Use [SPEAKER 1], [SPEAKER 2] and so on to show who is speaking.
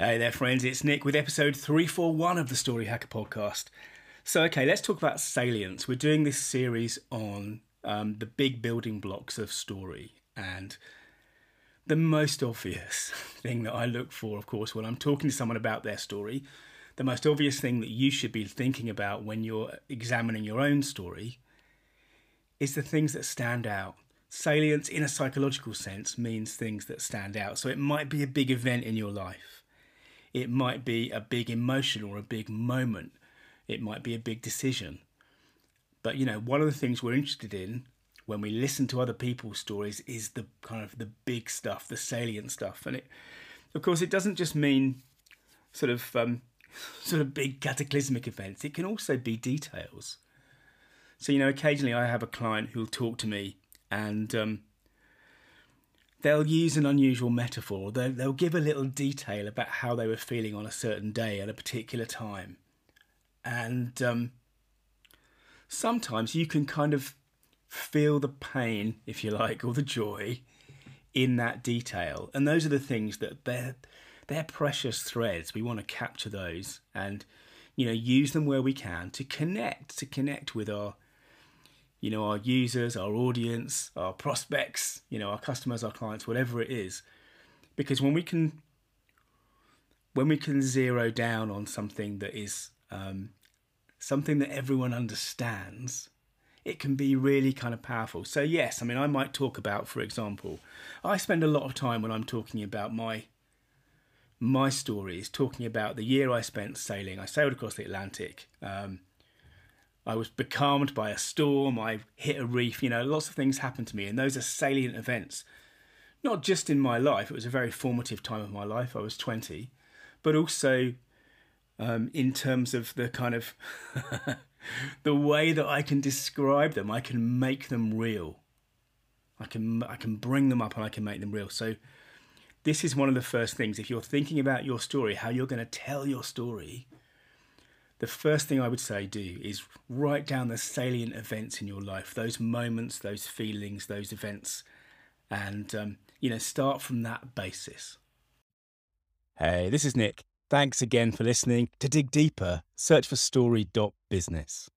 [SPEAKER 1] Hey there, friends. It's Nick with episode 341 of the Story Hacker podcast. So, okay, let's talk about salience. We're doing this series on um, the big building blocks of story. And the most obvious thing that I look for, of course, when I'm talking to someone about their story, the most obvious thing that you should be thinking about when you're examining your own story is the things that stand out. Salience, in a psychological sense, means things that stand out. So, it might be a big event in your life it might be a big emotion or a big moment. It might be a big decision. But you know, one of the things we're interested in when we listen to other people's stories is the kind of the big stuff, the salient stuff. And it, of course, it doesn't just mean sort of um, sort of big cataclysmic events. It can also be details. So you know, occasionally I have a client who'll talk to me and um, they'll use an unusual metaphor. They'll, they'll give a little detail about how they were feeling on a certain day at a particular time. And um, sometimes you can kind of feel the pain, if you like, or the joy in that detail. And those are the things that they're, they're precious threads. We want to capture those and, you know, use them where we can to connect, to connect with our you know, our users, our audience, our prospects, you know, our customers, our clients, whatever it is. Because when we can when we can zero down on something that is um, something that everyone understands, it can be really kind of powerful. So yes, I mean I might talk about, for example, I spend a lot of time when I'm talking about my my stories, talking about the year I spent sailing. I sailed across the Atlantic. Um, I was becalmed by a storm, I hit a reef, you know, lots of things happened to me, and those are salient events. Not just in my life, it was a very formative time of my life, I was 20, but also um, in terms of the kind of the way that I can describe them, I can make them real. I can I can bring them up and I can make them real. So this is one of the first things. If you're thinking about your story, how you're going to tell your story, the first thing I would say do is write down the salient events in your life, those moments, those feelings, those events, and um, you know start from that basis. Hey, this is Nick. Thanks again for listening. To dig deeper, search for story.business.